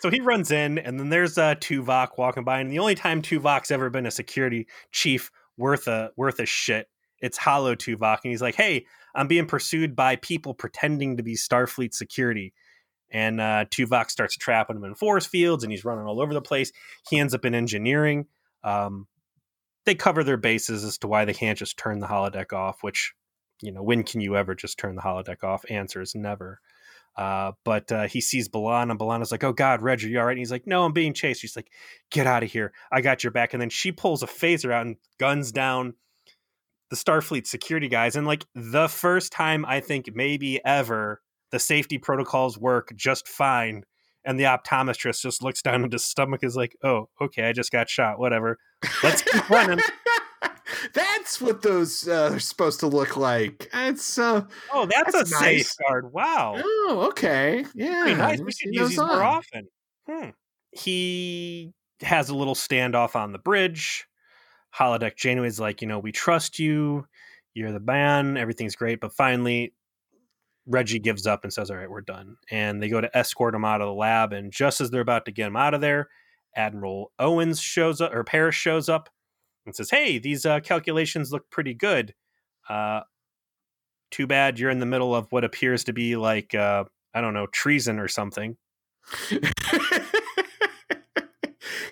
So he runs in and then there's uh Tuvok walking by and the only time Tuvok's ever been a security chief worth a worth a shit, it's Holo Tuvok and he's like, "Hey, I'm being pursued by people pretending to be Starfleet security. And uh, Tuvok starts trapping him in force fields, and he's running all over the place. He ends up in engineering. Um, they cover their bases as to why they can't just turn the holodeck off. Which, you know, when can you ever just turn the holodeck off? Answer is never. Uh, but uh, he sees B'Elanna, and B'Elanna's like, "Oh God, Reg, are you all right?" And he's like, "No, I'm being chased." She's like, "Get out of here! I got your back." And then she pulls a phaser out and guns down the Starfleet security guys. And like the first time I think maybe ever the safety protocols work just fine. And the optometrist just looks down at his stomach is like, oh, okay, I just got shot. Whatever. Let's keep running. That's what those uh, are supposed to look like. It's uh, oh, that's, that's a nice. safeguard. Wow. Oh, okay. Yeah, Pretty nice. We should use these on. more often. Hmm. He has a little standoff on the bridge holodeck Janeway's like, you know, we trust you. You're the man. Everything's great. But finally, Reggie gives up and says, all right, we're done. And they go to escort him out of the lab. And just as they're about to get him out of there, Admiral Owens shows up, or Paris shows up and says, hey, these uh, calculations look pretty good. Uh, too bad you're in the middle of what appears to be like, uh, I don't know, treason or something.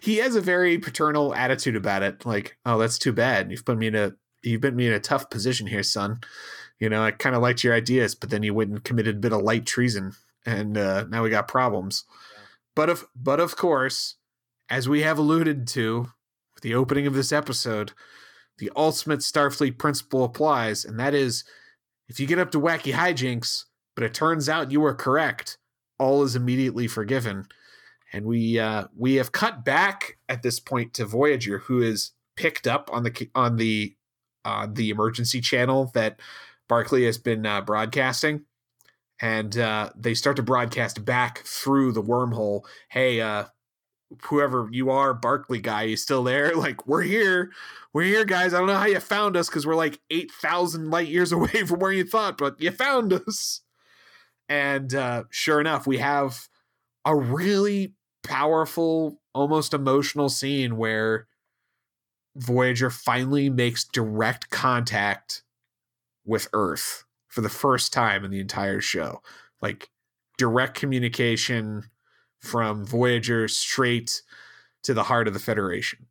he has a very paternal attitude about it. Like, oh, that's too bad. You've put me in a you've put me in a tough position here, son. You know, I kind of liked your ideas, but then you went and committed a bit of light treason, and uh, now we got problems. Yeah. But of but of course, as we have alluded to with the opening of this episode, the ultimate Starfleet principle applies, and that is, if you get up to wacky hijinks, but it turns out you were correct, all is immediately forgiven and we uh, we have cut back at this point to Voyager, who is picked up on the on the uh, the emergency channel that Barclay has been uh, broadcasting, and uh, they start to broadcast back through the wormhole. Hey, uh, whoever you are, Barclay guy, you still there? Like we're here, we're here, guys. I don't know how you found us because we're like eight thousand light years away from where you thought, but you found us. And uh, sure enough, we have a really powerful, almost emotional scene where Voyager finally makes direct contact with Earth for the first time in the entire show. Like direct communication from Voyager straight to the heart of the Federation.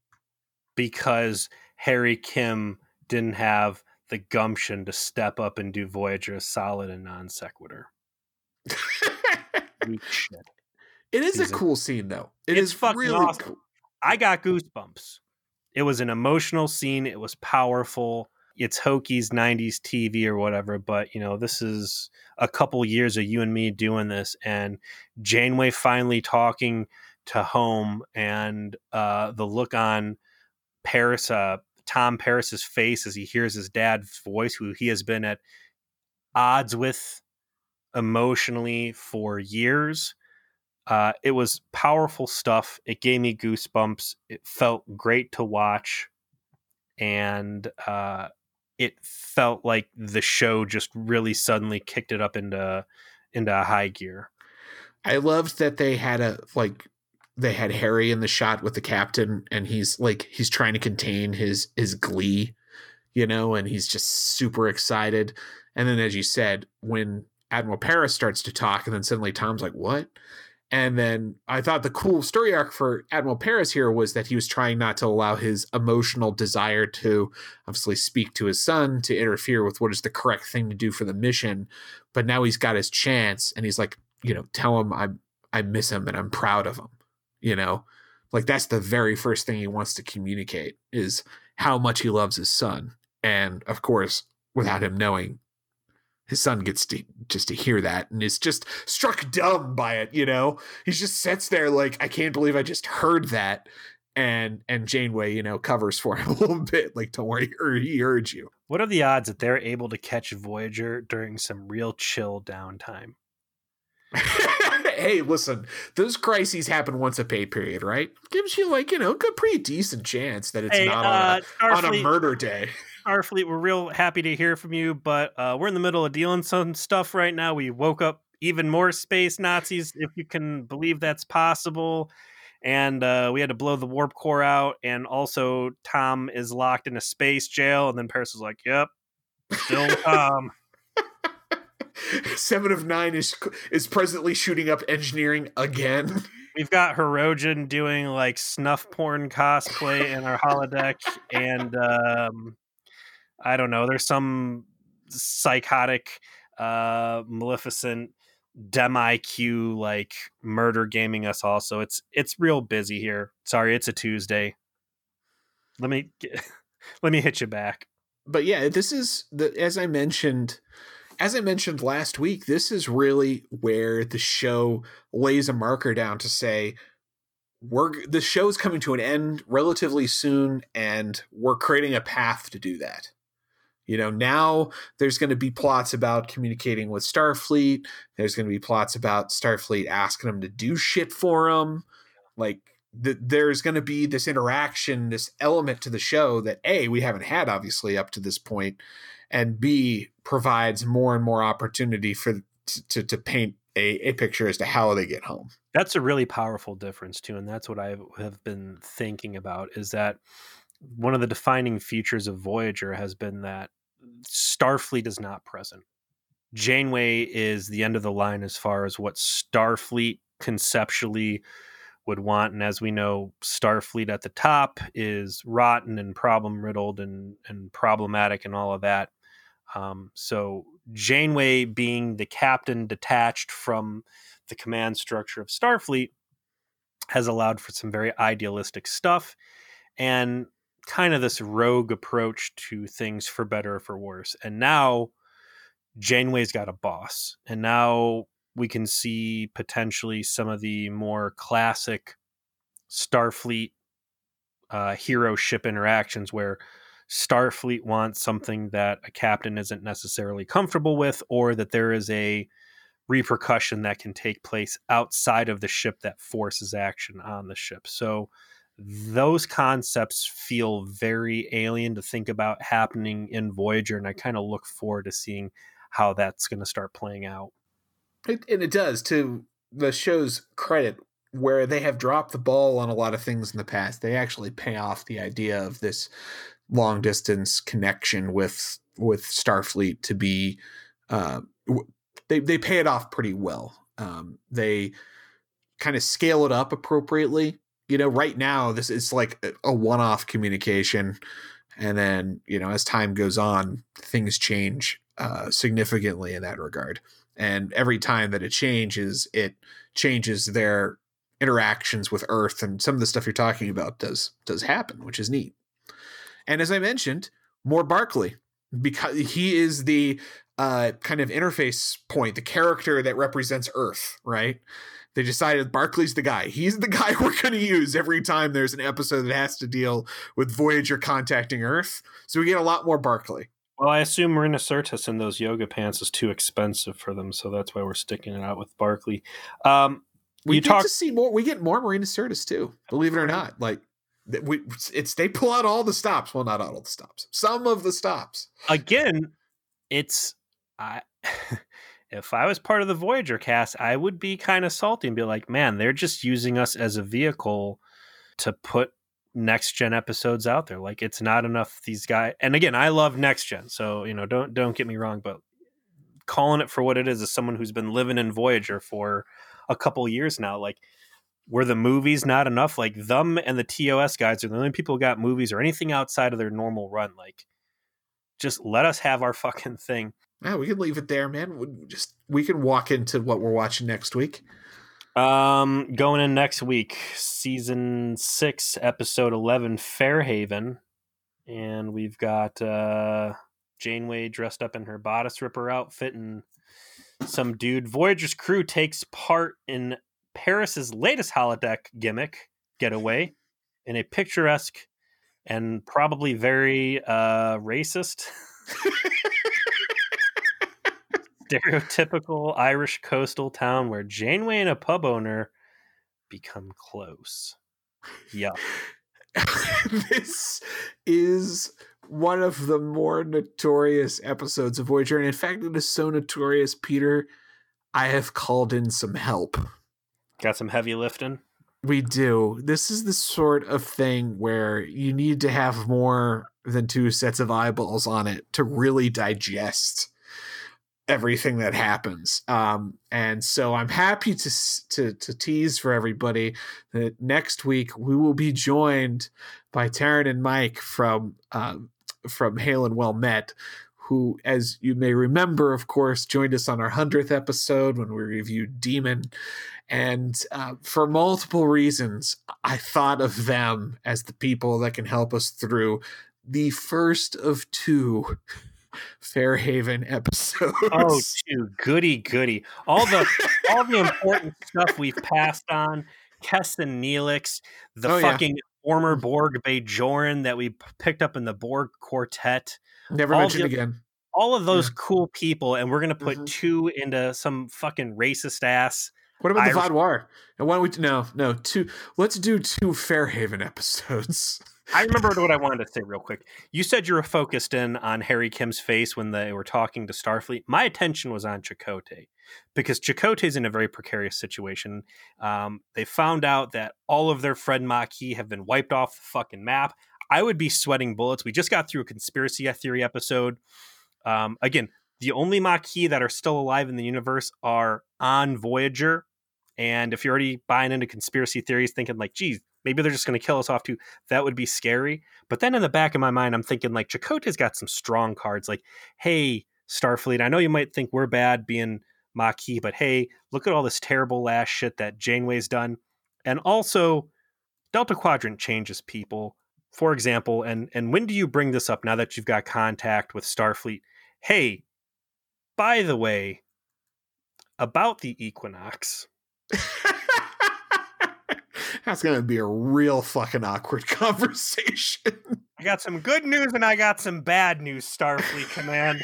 Because Harry Kim didn't have the gumption to step up and do Voyager a solid and non sequitur. shit. It is Season. a cool scene though. It it's is fucking really awesome. Cool. I got goosebumps. It was an emotional scene. It was powerful. It's Hokies 90s TV or whatever, but you know, this is a couple years of you and me doing this and Janeway finally talking to home and uh, the look on Paris uh, Tom Paris's face as he hears his dad's voice, who he has been at odds with emotionally for years. Uh, it was powerful stuff. It gave me goosebumps. It felt great to watch, and uh, it felt like the show just really suddenly kicked it up into into high gear. I loved that they had a like they had Harry in the shot with the captain, and he's like he's trying to contain his his glee, you know, and he's just super excited. And then, as you said, when Admiral Paris starts to talk, and then suddenly Tom's like, "What?" And then I thought the cool story arc for Admiral Paris here was that he was trying not to allow his emotional desire to obviously speak to his son to interfere with what is the correct thing to do for the mission. But now he's got his chance, and he's like, you know, tell him I I miss him and I'm proud of him. You know, like that's the very first thing he wants to communicate is how much he loves his son. And of course, without him knowing, his son gets to just to hear that and is just struck dumb by it you know? He just sits there like i can't believe i just heard that. And and janeway you know covers for him a little bit like don't worry he heard you. What are the odds that they're able to catch voyager during some real chill downtime? Hey listen those crises happen once a pay period right? Gives you like you know a pretty decent chance that it's hey, not uh, on, a, on a murder day Starfleet, we're real happy to hear from you, but uh, we're in the middle of dealing some stuff right now. We woke up even more space Nazis, if you can believe that's possible. And uh, we had to blow the warp core out. And also, Tom is locked in a space jail. And then Paris is like, yep, still Tom. Seven of Nine is is presently shooting up engineering again. We've got Hirogen doing like snuff porn cosplay in our holodeck, and um, I don't know. There's some psychotic, uh, maleficent, demi Q like murder gaming us all. So it's it's real busy here. Sorry, it's a Tuesday. Let me get, let me hit you back. But yeah, this is the as I mentioned. As I mentioned last week, this is really where the show lays a marker down to say we're the show's coming to an end relatively soon and we're creating a path to do that you know, now there's going to be plots about communicating with Starfleet. There's going to be plots about Starfleet asking them to do shit for them. Like, the, there's going to be this interaction, this element to the show that A, we haven't had obviously up to this point, and B, provides more and more opportunity for to, to paint a, a picture as to how they get home. That's a really powerful difference too, and that's what I have been thinking about. Is that one of the defining features of Voyager has been that Starfleet is not present. Janeway is the end of the line as far as what Starfleet conceptually would want. And as we know, Starfleet at the top is rotten and problem riddled and, and problematic and all of that. Um, so Janeway being the captain detached from the command structure of Starfleet has allowed for some very idealistic stuff. And kind of this rogue approach to things for better or for worse. And now Janeway's got a boss. And now we can see potentially some of the more classic Starfleet uh, hero ship interactions where Starfleet wants something that a captain isn't necessarily comfortable with, or that there is a repercussion that can take place outside of the ship that forces action on the ship. So those concepts feel very alien to think about happening in Voyager, and I kind of look forward to seeing how that's going to start playing out. It, and it does to the show's credit, where they have dropped the ball on a lot of things in the past. They actually pay off the idea of this long distance connection with with Starfleet to be. Uh, they they pay it off pretty well Um, they kind of scale it up appropriately. You know, right now this is like a one-off communication, and then you know as time goes on, things change uh, significantly in that regard. And every time that it changes, it changes their interactions with Earth, and some of the stuff you're talking about does does happen, which is neat. And as I mentioned, more Barclay because he is the uh, kind of interface point, the character that represents Earth, right? They decided Barclay's the guy. He's the guy we're going to use every time there's an episode that has to deal with Voyager contacting Earth. So we get a lot more Barclay. Well, I assume Marina Sirtis in those yoga pants is too expensive for them, so that's why we're sticking it out with Barclay. Um, we get talk- to see more. We get more Marina Sirtis too. Believe it or not, like we it's they pull out all the stops. Well, not all the stops. Some of the stops. Again, it's I. if I was part of the Voyager cast, I would be kind of salty and be like, man, they're just using us as a vehicle to put next gen episodes out there. Like it's not enough these guys. And again, I love next gen, so you know, don't don't get me wrong, but calling it for what it is as someone who's been living in Voyager for a couple years now, like were the movies not enough? Like them and the TOS guys are the only people who got movies or anything outside of their normal run. Like just let us have our fucking thing. Yeah, we can leave it there, man. We just we can walk into what we're watching next week. Um, going in next week, season six, episode eleven, Fairhaven, and we've got uh Janeway dressed up in her bodice ripper outfit, and some dude. Voyager's crew takes part in Paris's latest holodeck gimmick getaway in a picturesque and probably very uh, racist. stereotypical Irish coastal town where Janeway and a pub owner become close. Yeah. this is one of the more notorious episodes of Voyager. And in fact, it is so notorious, Peter, I have called in some help. Got some heavy lifting? We do. This is the sort of thing where you need to have more than two sets of eyeballs on it to really digest everything that happens. Um, and so I'm happy to, to to tease for everybody that next week we will be joined by Taryn and Mike from uh, from Hail and Well Met, who, as you may remember, of course, joined us on our hundredth episode when we reviewed Demon. And uh, for multiple reasons, I thought of them as the people that can help us through the first of two Fairhaven episodes. Oh, too goody goody! All the all the important stuff we've passed on. Kes and Neelix, the oh, fucking yeah. former Borg Bajoran that we picked up in the Borg Quartet. Never all mentioned the, again. All of those yeah. cool people, and we're gonna put mm-hmm. two into some fucking racist ass. What about the Vaadwaur? And why don't we? No, no, two. Let's do two Fairhaven episodes. I remembered what I wanted to say real quick. You said you were focused in on Harry Kim's face when they were talking to Starfleet. My attention was on Chakotay because Chakotay's in a very precarious situation. Um, they found out that all of their Fred Maquis have been wiped off the fucking map. I would be sweating bullets. We just got through a conspiracy theory episode. Um, again, the only Maquis that are still alive in the universe are on Voyager. And if you're already buying into conspiracy theories, thinking like, geez, maybe they're just going to kill us off too. That would be scary. But then in the back of my mind, I'm thinking like Chakotay's got some strong cards. Like, hey, Starfleet, I know you might think we're bad being Maquis, but hey, look at all this terrible last shit that Janeway's done. And also, Delta Quadrant changes people. For example, and and when do you bring this up now that you've got contact with Starfleet? Hey, by the way, about the equinox. That's going to be a real fucking awkward conversation. I got some good news and I got some bad news, Starfleet Command.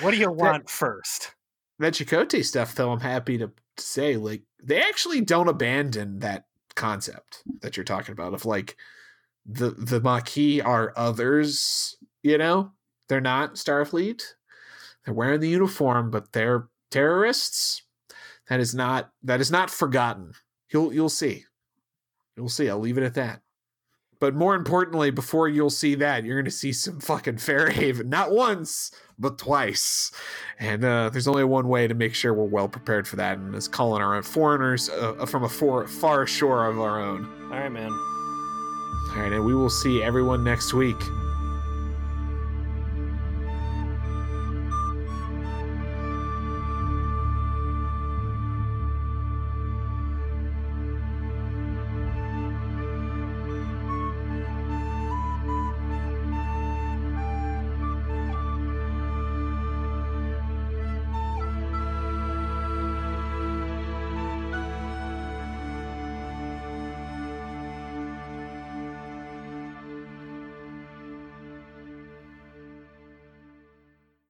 what do you want that, first? That Chakotay stuff, though, I'm happy to say, like, they actually don't abandon that concept that you're talking about of like the the Maquis are others, you know? They're not Starfleet. They're wearing the uniform, but they're terrorists. That is not that is not forgotten. You'll you'll see. You'll see. I'll leave it at that. But more importantly, before you'll see that, you're going to see some fucking Fairhaven, not once, but twice. And uh, there's only one way to make sure we're well prepared for that, and it's calling our own foreigners uh, from a for- far shore of our own. All right, man. All right, and we will see everyone next week.